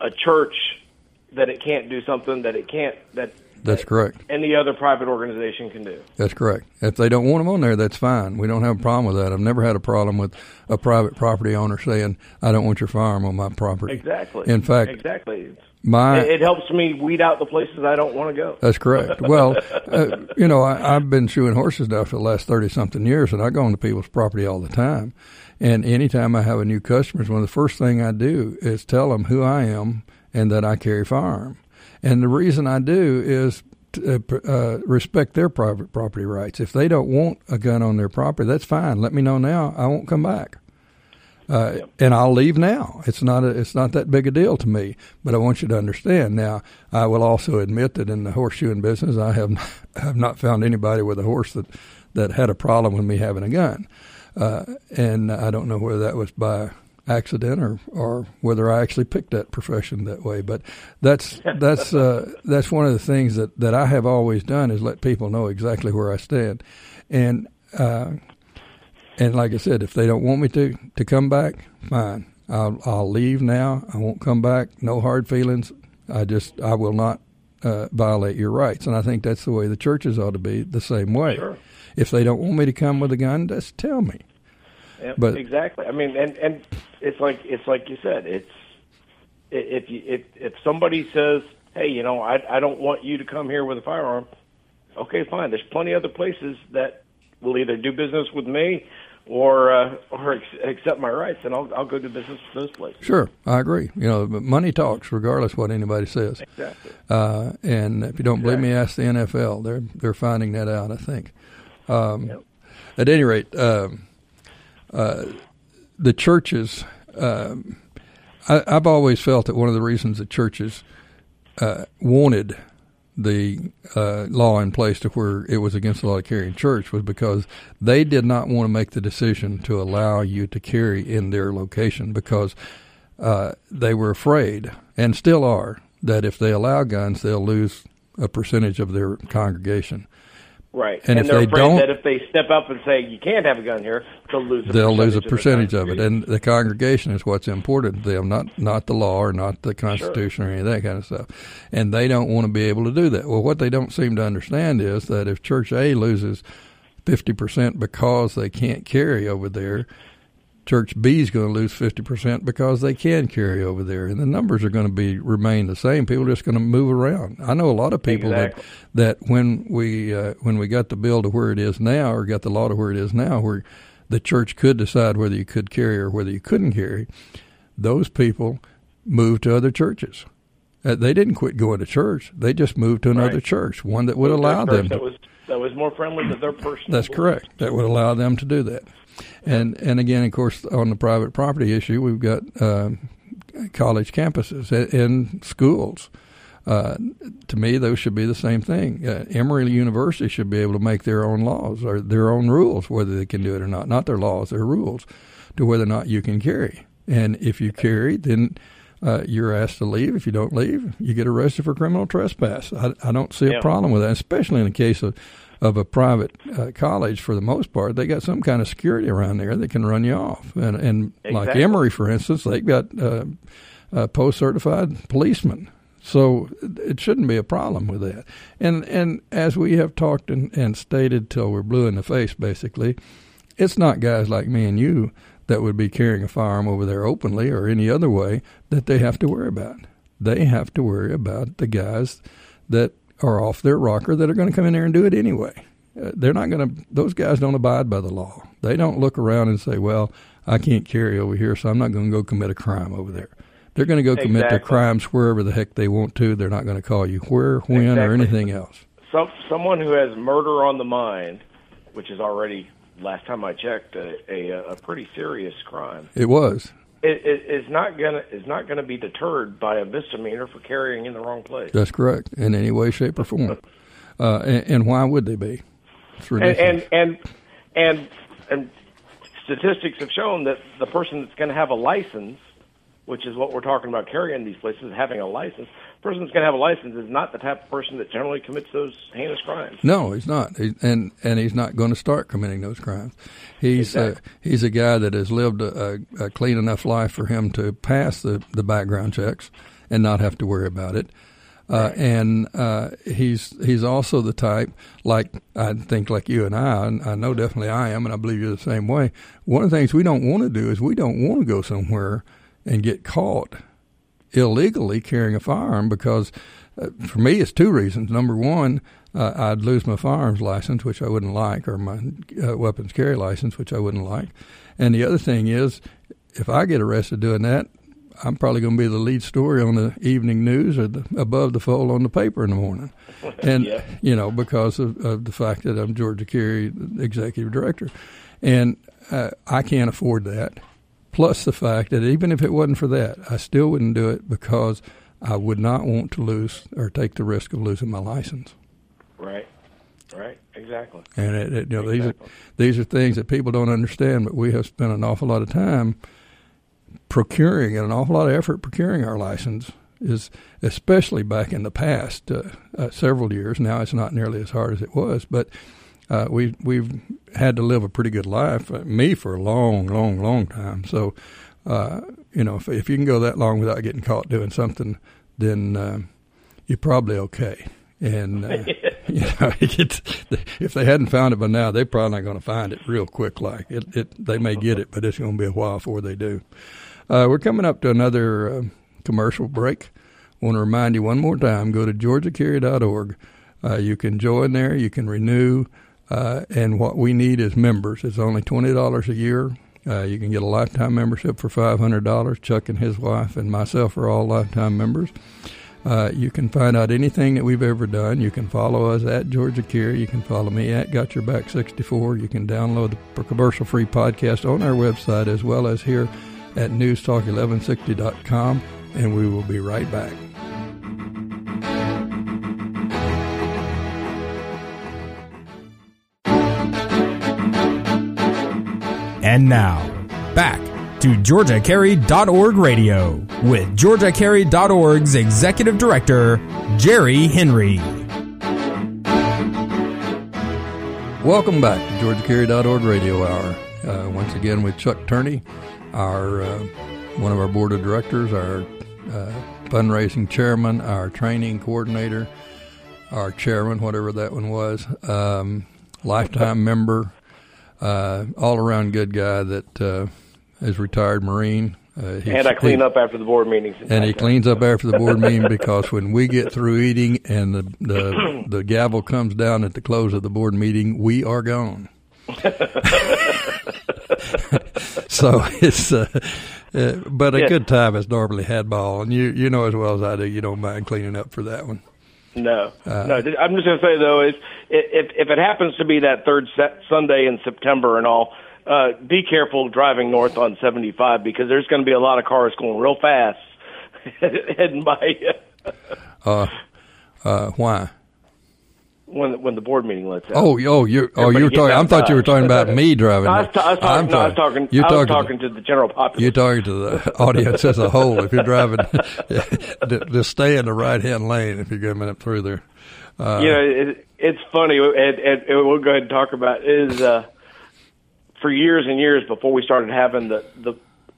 [SPEAKER 3] a church that it can't do something that it can't that
[SPEAKER 2] That's correct.
[SPEAKER 3] any other private organization can do.
[SPEAKER 2] That's correct. If they don't want them on there, that's fine. We don't have a problem with that. I've never had a problem with a private property owner saying, "I don't want your firearm on my property."
[SPEAKER 3] Exactly.
[SPEAKER 2] In fact,
[SPEAKER 3] exactly.
[SPEAKER 2] My
[SPEAKER 3] It, it helps me weed out the places I don't want to go.
[SPEAKER 2] That's correct. Well, uh, you know, I, I've been shoeing horses now for the last thirty something years, and I go on to people's property all the time. And anytime I have a new customer, one of the first thing I do is tell them who I am and that I carry firearm. And the reason I do is uh, uh, respect their private property rights. If they don't want a gun on their property, that's fine. Let me know now. I won't come back. Uh, and I'll leave now. It's not a, it's not that big a deal to me. But I want you to understand. Now, I will also admit that in the horseshoeing business, I have not, have not found anybody with a horse that that had a problem with me having a gun. Uh, and I don't know whether that was by accident or, or whether I actually picked that profession that way. But that's that's uh, that's one of the things that, that I have always done is let people know exactly where I stand. And uh, and like I said, if they don't want me to to come back, fine. I'll I'll leave now. I won't come back. No hard feelings. I just I will not uh, violate your rights. And I think that's the way the churches ought to be the same way.
[SPEAKER 3] Sure.
[SPEAKER 2] If they don't want me to come with a gun, just tell me. But-
[SPEAKER 3] exactly. I mean, and and it's like it's like you said. It's if you if if somebody says, "Hey, you know, I I don't want you to come here with a firearm," okay, fine. There's plenty of other places that will either do business with me or uh, or ex- accept my rights, and I'll I'll go do business with those places.
[SPEAKER 2] Sure, I agree. You know, money talks regardless what anybody says.
[SPEAKER 3] Exactly.
[SPEAKER 2] Uh, and if you don't believe me, ask the NFL. They're they're finding that out. I think. Um,
[SPEAKER 3] Yep.
[SPEAKER 2] At any rate, um, the churches. Um, I, I've always felt that one of the reasons the churches uh, wanted the uh, law in place to where it was against the law to carry in church was because they did not want to make the decision to allow you to carry in their location because uh, they were afraid and still are that if they allow guns, they'll lose a percentage of their congregation.
[SPEAKER 3] Right,
[SPEAKER 2] And
[SPEAKER 3] and,
[SPEAKER 2] if
[SPEAKER 3] they're
[SPEAKER 2] they
[SPEAKER 3] afraid
[SPEAKER 2] don't-
[SPEAKER 3] that if they step up and say you can't have a gun here, they'll lose. A
[SPEAKER 2] they'll lose a
[SPEAKER 3] percentage
[SPEAKER 2] percentage of it, and the congregation is what's important to them, not not the law or not the Constitution or any of that kind of stuff. And they don't want to be able to do that. Well, what they don't seem to understand is that if Church A loses fifty percent because they can't carry over there, Church B is going to lose fifty percent because they can carry over there, and the numbers are going to be remain the same. People are just going to move around. I know a lot of people
[SPEAKER 3] Exactly.
[SPEAKER 2] that that when we uh, when we got the bill to where it is now, or got the law to where it is now, where the church could decide whether you could carry or whether you couldn't carry, those people moved to other churches. Uh, they didn't quit going to church; they just moved to another
[SPEAKER 3] Right.
[SPEAKER 2] church, one that would allow them. To,
[SPEAKER 3] That was that was more friendly to their personal.
[SPEAKER 2] that's correct. That would allow them to do that. And and again, of course, on the private property issue, we've got um, college campuses and, and schools. Uh, to me, those should be the same thing. Uh, Emory University should be able to make their own laws or their own rules, whether they can do it or not. Not their laws, their rules, to whether or not you can carry. And if you carry, then uh, you're asked to leave. If you don't leave, you get arrested for criminal trespass. I, I don't see a
[SPEAKER 3] Yeah.
[SPEAKER 2] problem with that, especially in the case of of a private uh, college. For the most part, they got some kind of security around there that can run you off. And and like Emory, for instance, they've got uh, uh, POST certified policemen. So it shouldn't be a problem with that. And and as we have talked and, and stated till we're blue in the face, basically, it's not guys like me and you that would be carrying a firearm over there openly or any other way that they have to worry about. They have to worry about the guys that are off their rocker that are going to come in there and do it anyway. Uh, they're not going to. Those guys don't abide by the law. They don't look around and say, "Well, I can't carry over here, so I'm not going to go commit a crime over there." They're going to go commit their
[SPEAKER 3] Exactly.
[SPEAKER 2] crimes wherever the heck they want to. They're not going to call you where, when, or anything else.
[SPEAKER 3] Some someone who has murder on the mind, which is already last time I checked a a, a pretty serious crime,
[SPEAKER 2] It was.
[SPEAKER 3] it, it is not gonna is not gonna be deterred by a misdemeanor for carrying in the wrong place.
[SPEAKER 2] That's correct. In any way, shape, or form. Uh, and, and why would they be? It's
[SPEAKER 3] and
[SPEAKER 2] ridiculous.
[SPEAKER 3] and and and and statistics have shown that the person that's going to have a license, which is what we're talking about carrying these places, having a license, person that's going to have a license is not the type of person that generally commits those heinous crimes.
[SPEAKER 2] No, he's not, he, and and he's not going to start committing those crimes. He's uh, he's a guy that has lived a, a, a clean enough life for him to pass the, the background checks and not have to worry about it. Uh, and uh, he's he's also the type, like I think, like you and I, and I know definitely I am, and I believe you're the same way. One of the things we don't want to do is we don't want to go somewhere and get caught illegally carrying a firearm because uh, for me it's two reasons. Number one, uh, I'd lose my firearms license, which I wouldn't like, or my uh, weapons carry license, which I wouldn't like. And the other thing is, if I get arrested doing that, I'm probably going to be the lead story on the evening news or the, above the fold on the paper in the morning. And,
[SPEAKER 3] Yeah.
[SPEAKER 2] you know, because of, of the fact that I'm Georgia Carry, executive director. And uh, I can't afford that. Plus the fact that even if it wasn't for that, I still wouldn't do it because I would not want to lose or take the risk of losing my license.
[SPEAKER 3] Right. Right. Exactly.
[SPEAKER 2] And it, it, you know, these are these are things that people don't understand, but we have spent an awful lot of time procuring and an awful lot of effort procuring our license. Is especially back in the past uh, uh, several years. Now it's not nearly as hard as it was, but uh, we we've had to live a pretty good life. Uh, me for a long, long, long time. So, uh, you know, if if you can go that long without getting caught doing something, then uh, you're probably okay. And uh, you know, it's, if they hadn't found it by now, they're probably not going to find it real quick. Like it, it, they may get it, but it's going to be a while before they do. Uh, we're coming up to another uh, commercial break. want to remind you one more time: go to georgiacarry.org. Uh, you can join there. You can renew. Uh, and what we need is members. It's only twenty dollars a year. Uh, you can get a lifetime membership for five hundred dollars. Chuck and his wife and myself are all lifetime members. Uh, you can find out anything that we've ever done. You can follow us at Georgia Carry. You can follow me at Got Your Back 64. You can download the commercial free podcast on our website as well as here at newstalk1160.com. And we will be right back.
[SPEAKER 1] And now, back to GeorgiaCarry.org radio with GeorgiaCarry.org's executive director, Jerry Henry.
[SPEAKER 2] Welcome back to GeorgiaCarry.org Radio Hour. Uh, once again with Chuck Turney, our uh, one of our board of directors, our uh, fundraising chairman, our training coordinator, our chairman, whatever that one was, um, lifetime member, uh, all around good guy that uh, is retired Marine.
[SPEAKER 3] Uh, and I clean he, up after the board meetings.
[SPEAKER 2] And he cleans up after the board meeting because when we get through eating and the, the the gavel comes down at the close of the board meeting, we are gone. so it's uh, uh, but a yeah. good time is normally had ball, and you you know as well as I do, you don't mind cleaning up for that one.
[SPEAKER 3] No, uh, no. I'm just going to say though, is if if it happens to be that third set Sunday in September and all, uh, be careful driving north on 75 because there's going to be a lot of cars going real fast heading by you.
[SPEAKER 2] uh, uh, why?
[SPEAKER 3] When when the board meeting lets out.
[SPEAKER 2] Oh, oh, you're oh you're talking. I thought you were talking about me driving.
[SPEAKER 3] no, I was, ta- I was talking. No, I was talking. You're talking, talking to, to, the general populace.
[SPEAKER 2] You're talking to the audience as a whole. If you're driving, just stay in the right hand lane if you're coming up through there.
[SPEAKER 3] Uh, you know, it, it's funny, and, and, and, we'll go ahead and talk about is uh, for years and years before we started having the the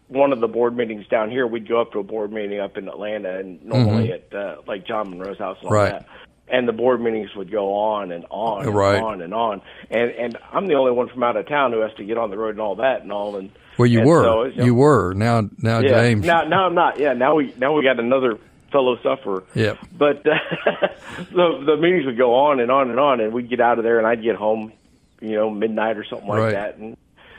[SPEAKER 3] one of the board meetings down here, we'd go up to a board meeting up in Atlanta, and normally mm-hmm. at uh, like John Monroe's house, like
[SPEAKER 2] right.
[SPEAKER 3] that. And the board meetings would go on and on and
[SPEAKER 2] right.
[SPEAKER 3] on and on, and and I'm the only one from out of town who has to get on the road and all that and all. And
[SPEAKER 2] well, you
[SPEAKER 3] and
[SPEAKER 2] were,
[SPEAKER 3] so,
[SPEAKER 2] you, know, you were. Now, now
[SPEAKER 3] yeah,
[SPEAKER 2] James.
[SPEAKER 3] Now, now I'm not. Yeah, now we now we got another fellow sufferer.
[SPEAKER 2] Yeah.
[SPEAKER 3] But uh, the the meetings would go on and on and on, and we'd get out of there, and I'd get home, you know, midnight or something like
[SPEAKER 2] right.
[SPEAKER 3] that, and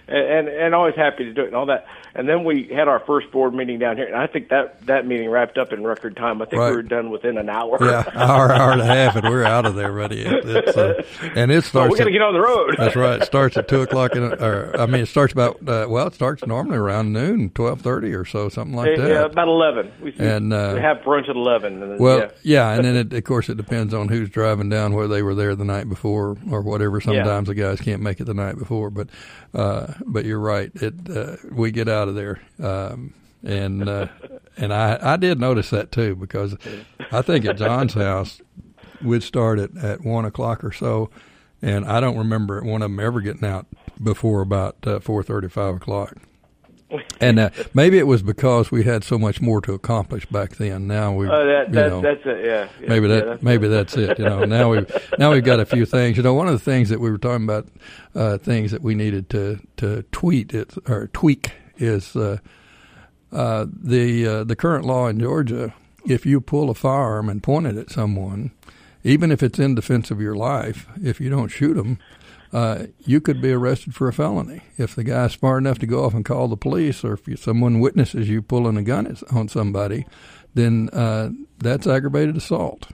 [SPEAKER 3] and and always happy to do it and all that. And then we had our first board meeting down here, and I think that that meeting wrapped up in record time. I think
[SPEAKER 2] right.
[SPEAKER 3] we were done within an hour.
[SPEAKER 2] Yeah, hour, hour and a half, and we're out of there, ready. It, it's, uh, and it starts.
[SPEAKER 3] Well, we got to get on the road.
[SPEAKER 2] that's right. It starts at two o'clock, in, or I mean, it starts about uh, well, it starts normally around noon, twelve thirty or so, something like that.
[SPEAKER 3] Yeah, about eleven. We,
[SPEAKER 2] and uh,
[SPEAKER 3] we have brunch at eleven. And
[SPEAKER 2] then, well, yeah. yeah, and then it, of course it depends on who's driving down, where they were there the night before or whatever. Sometimes yeah. the guys can't make it the night before, but uh, but you're right. It uh, we get out of there. Um, and uh, and I I did notice that too because I think at John's house we'd start at at one o'clock or so, and I don't remember one of them ever getting out before about uh, four thirty five o'clock. And uh, maybe it was because we had so much more to accomplish back then. Now we,
[SPEAKER 3] oh, that, that,
[SPEAKER 2] you know,
[SPEAKER 3] that's it. Yeah, yeah
[SPEAKER 2] maybe that,
[SPEAKER 3] yeah, that's
[SPEAKER 2] maybe that's it. You know, now we now we've got a few things. You know, one of the things that we were talking about, uh, things that we needed to to tweet it or tweak is uh, uh, the uh, the current law in Georgia, if you pull a firearm and point it at someone, even if it's in defense of your life, if you don't shoot them, uh, you could be arrested for a felony. If the guy's smart enough to go off and call the police, or if you, someone witnesses you pulling a gun on somebody, then uh, that's aggravated assault.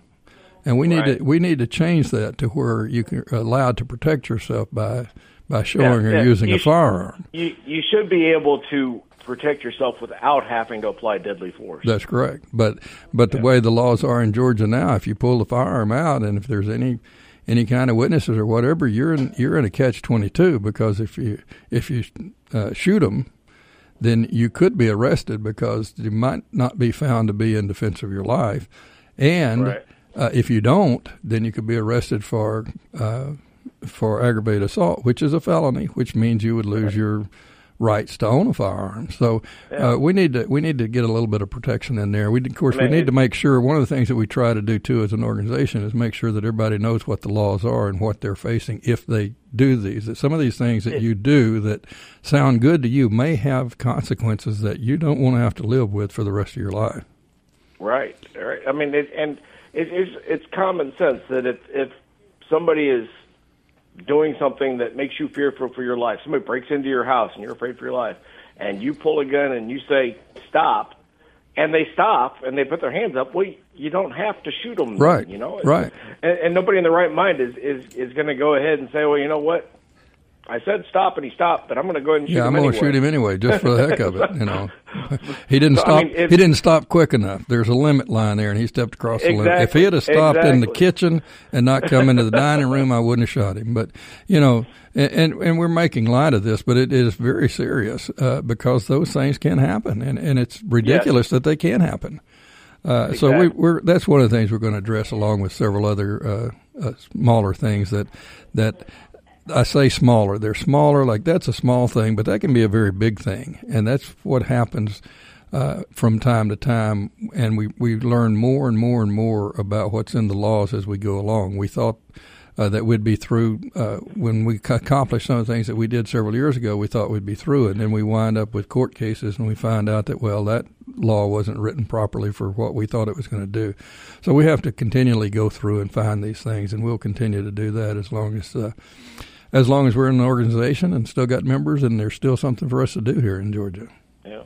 [SPEAKER 2] And we need
[SPEAKER 3] right.
[SPEAKER 2] to we need to change that to where you can allowed to protect yourself by by showing
[SPEAKER 3] yeah,
[SPEAKER 2] or
[SPEAKER 3] yeah.
[SPEAKER 2] using a firearm.
[SPEAKER 3] You you should be able to protect yourself without having to apply deadly force.
[SPEAKER 2] That's correct. But but the way the laws are in Georgia now, if you pull the firearm out and if there's any any kind of witnesses or whatever, you're in you're in a catch twenty two because if you if you uh, shoot them, then you could be arrested because you might not be found to be in defense of your life, and
[SPEAKER 3] right.
[SPEAKER 2] uh, if you don't, then you could be arrested for uh, for aggravated assault, which is a felony, which means you would lose
[SPEAKER 3] right.
[SPEAKER 2] your rights to own a firearm. So
[SPEAKER 3] yeah.
[SPEAKER 2] uh, we need to we need to get a little bit of protection in there. We of course we need to make sure one of the things that we try to do too as an organization is make sure that everybody knows what the laws are and what they're facing if they do these. That some of these things that you do that sound good to you may have consequences that you don't want to have to live with for the rest of your life.
[SPEAKER 3] Right. Right. I mean, it, and it, it's it's common sense that if if somebody is doing something that makes you fearful for your life. Somebody breaks into your house and you're afraid for your life, and you pull a gun and you say stop, and they stop and they put their hands up. Well, you don't have to shoot them,
[SPEAKER 2] right?
[SPEAKER 3] You know,
[SPEAKER 2] right?
[SPEAKER 3] And, and nobody in the right mind is is is going to go ahead and say, well, you know what? I said stop, and he stopped. But I'm going to go ahead and shoot
[SPEAKER 2] yeah,
[SPEAKER 3] him
[SPEAKER 2] I'm
[SPEAKER 3] going
[SPEAKER 2] to shoot him anyway, just for the heck of it. You know, he didn't
[SPEAKER 3] So, I
[SPEAKER 2] stop.
[SPEAKER 3] mean, if-
[SPEAKER 2] he didn't stop quick enough. There's a limit line there, and he stepped across the limit. If he had stopped in the kitchen and not come into the dining room, I wouldn't have shot him. But you know, and and, and we're making light of this, but it is very serious uh, because those things can happen, and and it's ridiculous that they can happen. Uh, So we, we're that's one of the things we're going to address along with several other uh, uh, smaller things that that I say smaller. They're smaller, like that's a small thing, but that can be a very big thing, and that's what happens uh, from time to time. And we we learn more and more and more about what's in the laws as we go along. We thought. Uh, that we'd be through uh, when we accomplished some of the things that we did several years ago. We thought we'd be through it, and then we wind up with court cases, and we find out that well, that law wasn't written properly for what we thought it was going to do. So we have to continually go through and find these things, and we'll continue to do that as long as uh, as long as we're in an organization and still got members, and there's still something for us to do here in Georgia.
[SPEAKER 3] Yeah.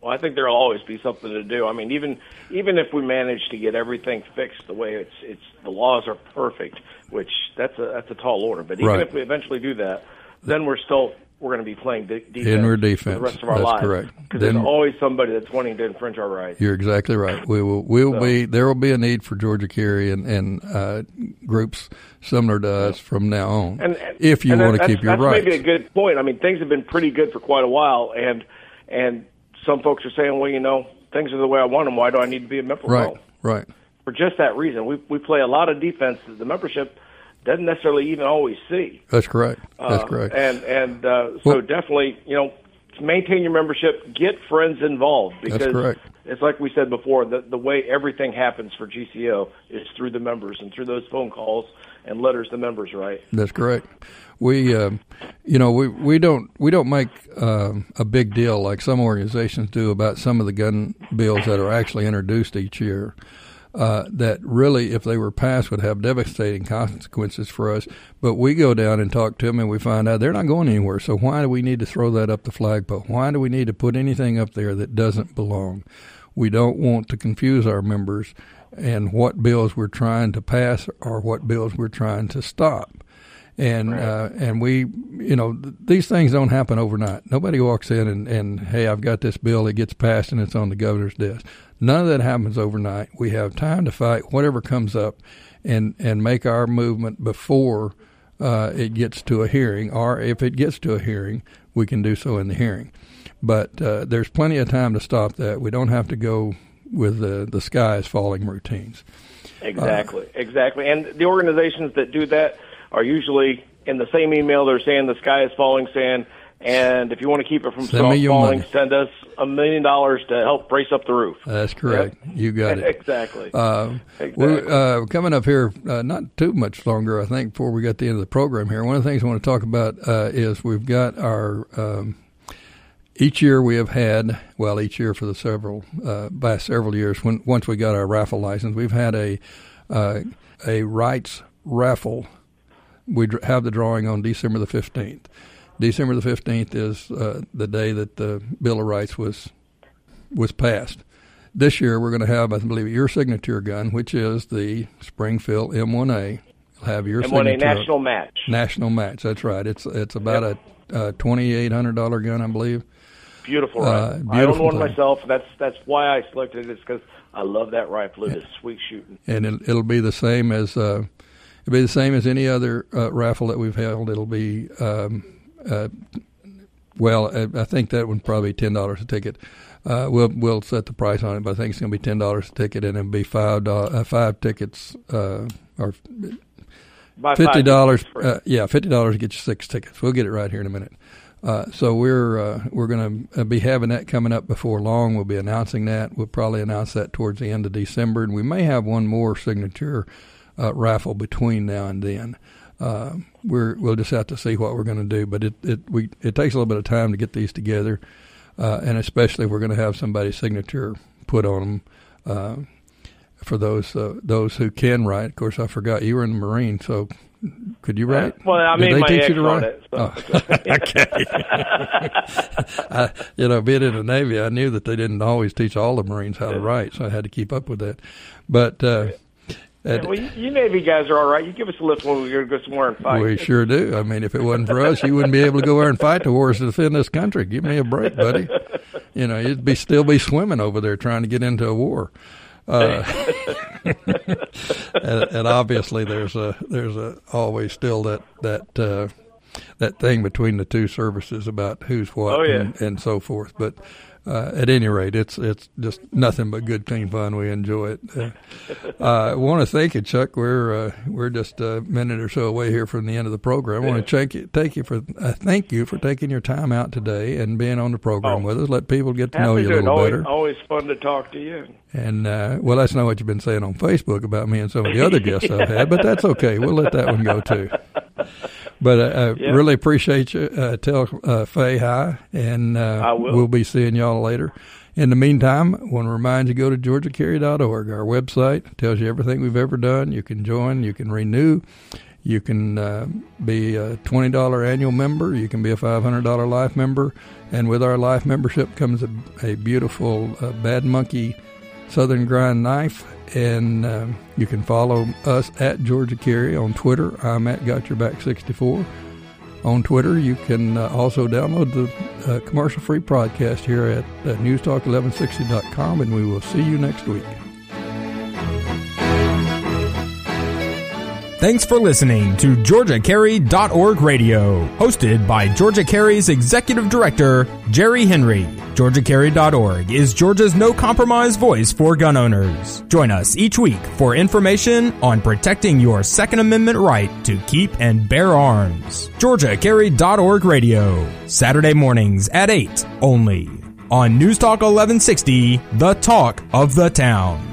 [SPEAKER 3] Well, I think there'll always be something to do. I mean, even even if we manage to get everything fixed the way it's it's the laws are perfect, which that's a that's a tall order. But even
[SPEAKER 2] Right.
[SPEAKER 3] if we eventually do that, then we're still we're going to be playing de- defense,
[SPEAKER 2] Inward defense.
[SPEAKER 3] the rest of our
[SPEAKER 2] That's
[SPEAKER 3] lives.
[SPEAKER 2] correct.
[SPEAKER 3] Because there's always somebody that's wanting to infringe our rights.
[SPEAKER 2] You're exactly right. We will we'll
[SPEAKER 3] So-
[SPEAKER 2] be there will be a need for Georgia Carry and and uh, groups similar to us from now on.
[SPEAKER 3] And, and
[SPEAKER 2] if you
[SPEAKER 3] and
[SPEAKER 2] want to keep your
[SPEAKER 3] that's
[SPEAKER 2] rights,
[SPEAKER 3] maybe a good point. I mean, things have been pretty good for quite a while, and and some folks are saying, well, you know, things are the way I want them. Why do I need to be a member?
[SPEAKER 2] right,
[SPEAKER 3] Well,
[SPEAKER 2] right.
[SPEAKER 3] for just that reason, we we play a lot of defense the membership doesn't necessarily even always see.
[SPEAKER 2] That's correct. That's
[SPEAKER 3] Uh,
[SPEAKER 2] correct.
[SPEAKER 3] And and uh, so
[SPEAKER 2] Well-
[SPEAKER 3] definitely, you know, maintain your membership, get friends involved because
[SPEAKER 2] correct.
[SPEAKER 3] it's like we said before, the the way everything happens for GCO is through the members and through those phone calls and letters the members right?
[SPEAKER 2] That's correct. We, um, you know, we, we don't we don't make um, a big deal like some organizations do about some of the gun bills that are actually introduced each year. Uh, that really, if they were passed, would have devastating consequences for us. But we go down and talk to them, and we find out they're not going anywhere. So why do we need to throw that up the flagpole? Why do we need to put anything up there that doesn't belong? We don't want to confuse our members and what bills we're trying to pass or what bills we're trying to stop and uh, and we you know th- these things don't happen overnight. Nobody walks in and, and hey, I've got this bill. It gets passed and it's on the governor's desk. None of that happens overnight. We have time to fight whatever comes up, and and make our movement before uh, it gets to a hearing, or if it gets to a hearing, we can do so in the hearing. But uh, there's plenty of time to stop that. We don't have to go with the the sky is falling routines.
[SPEAKER 3] Exactly, exactly. And the organizations that do that are usually in the same email. They're saying the sky is falling sand, and if you want to keep it from
[SPEAKER 2] Send
[SPEAKER 3] falling, send us a million dollars to help brace up the roof.
[SPEAKER 2] That's correct. You got it.
[SPEAKER 3] exactly.
[SPEAKER 2] Uh,
[SPEAKER 3] Exactly.
[SPEAKER 2] We're uh, coming up here, uh, not too much longer, I think, before we get to the end of the program here. One of the things I want to talk about uh, is we've got our. Um, each year we have had, well, each year for the several, uh, past several years, when once we got our raffle license, we've had a uh, a rights raffle. We have the drawing on December the fifteenth. December the fifteenth is uh, the day that the Bill of Rights was was passed. This year we're going to have, I believe, your signature gun, which is the Springfield M1A. You'll have your signature.
[SPEAKER 3] and won a
[SPEAKER 2] signature
[SPEAKER 3] national match.
[SPEAKER 2] national match. That's right. It's it's about a uh, twenty eight hundred dollar gun, I believe.
[SPEAKER 3] Beautiful
[SPEAKER 2] Uh,
[SPEAKER 3] rifle. I own
[SPEAKER 2] beautiful
[SPEAKER 3] one
[SPEAKER 2] thing.
[SPEAKER 3] myself. That's that's why I selected it. it. Is because I love that rifle. It is sweet shooting.
[SPEAKER 2] and it, it'll be the same as uh, it'll be the same as any other uh, raffle that we've held. It'll be um, uh, well, I, I think that would probably ten dollars a ticket. Uh, we'll we'll set the price on it, but I think it's going to be ten dollars a ticket, and it'll be five uh, five tickets uh, or
[SPEAKER 3] five
[SPEAKER 2] fifty dollars. Uh, yeah, fifty dollars to get you six tickets. We'll get it right here in a minute. Uh, so we're uh, we're going to be having that coming up before long. We'll be announcing that. We'll probably announce that towards the end of December, and we may have one more signature uh, raffle between now and then. Uh, we're we'll just have to see what we're going to do, but it it we it takes a little bit of time to get these together, uh, and especially if we're going to have somebody's signature put on them. Uh, for those uh, those who can write, of course, I forgot you were in the Marine, so could you write?
[SPEAKER 3] Well, I
[SPEAKER 2] Did they
[SPEAKER 3] my
[SPEAKER 2] teach you to write?
[SPEAKER 3] it. So.
[SPEAKER 2] Oh, okay. I, you know, being in the Navy, I knew that they didn't always teach all the Marines how to write, so I had to keep up with that. But uh,
[SPEAKER 3] Yeah, well, you, you Navy guys are all right. You give us a lift when we go go somewhere and fight.
[SPEAKER 2] we sure do. I mean, if it wasn't for us, you wouldn't be able to go there and fight the wars to defend this country. Give me a break, buddy. You know, you'd be still be swimming over there trying to get into a war. Uh, and, and obviously, there's a there's a always still that that uh, that thing between the two services about who's what
[SPEAKER 3] Oh, yeah.
[SPEAKER 2] and, and so forth. But uh, at any rate, it's it's just nothing but good, clean fun. We enjoy it. Uh, I want to thank you, Chuck. We're uh, we're just a minute or so away here from the end of the program. I want to thank you, thank you for uh, thank you for taking your time out today and being on the program
[SPEAKER 3] Oh.
[SPEAKER 2] with us. Let people get to know you a little
[SPEAKER 3] always,
[SPEAKER 2] better.
[SPEAKER 3] always fun to talk to you.
[SPEAKER 2] And uh, well, that's not what you've been saying on Facebook about me and some of the other guests I've had, but that's okay. We'll let that one go too. But uh, I
[SPEAKER 3] Yeah.
[SPEAKER 2] really appreciate you. Uh, tell uh, Faye hi, and uh,
[SPEAKER 3] I will.
[SPEAKER 2] we'll be seeing y'all later. In the meantime, I want to remind you go to georgiacarry.org. Our website tells you everything we've ever done. You can join, you can renew, you can uh, be a twenty dollar annual member, you can be a five hundred dollar life member, and with our life membership comes a, a beautiful uh, Bad Monkey Southern Grind knife. And um, you can follow us at Georgia Carry on Twitter. I'm at Got Your Back 64 on Twitter. You can uh, also download the uh, commercial free podcast here at uh, newstalk1160.com, and we will see you next week.
[SPEAKER 1] Thanks for listening to GeorgiaCarry.org Radio, hosted by Georgia Carry's Executive Director, Jerry Henry. GeorgiaCarry.org is Georgia's no compromise voice for gun owners. Join us each week for information on protecting your Second Amendment right to keep and bear arms. GeorgiaCarry.org Radio, Saturday mornings at 8 only on News Talk 1160, the talk of the town.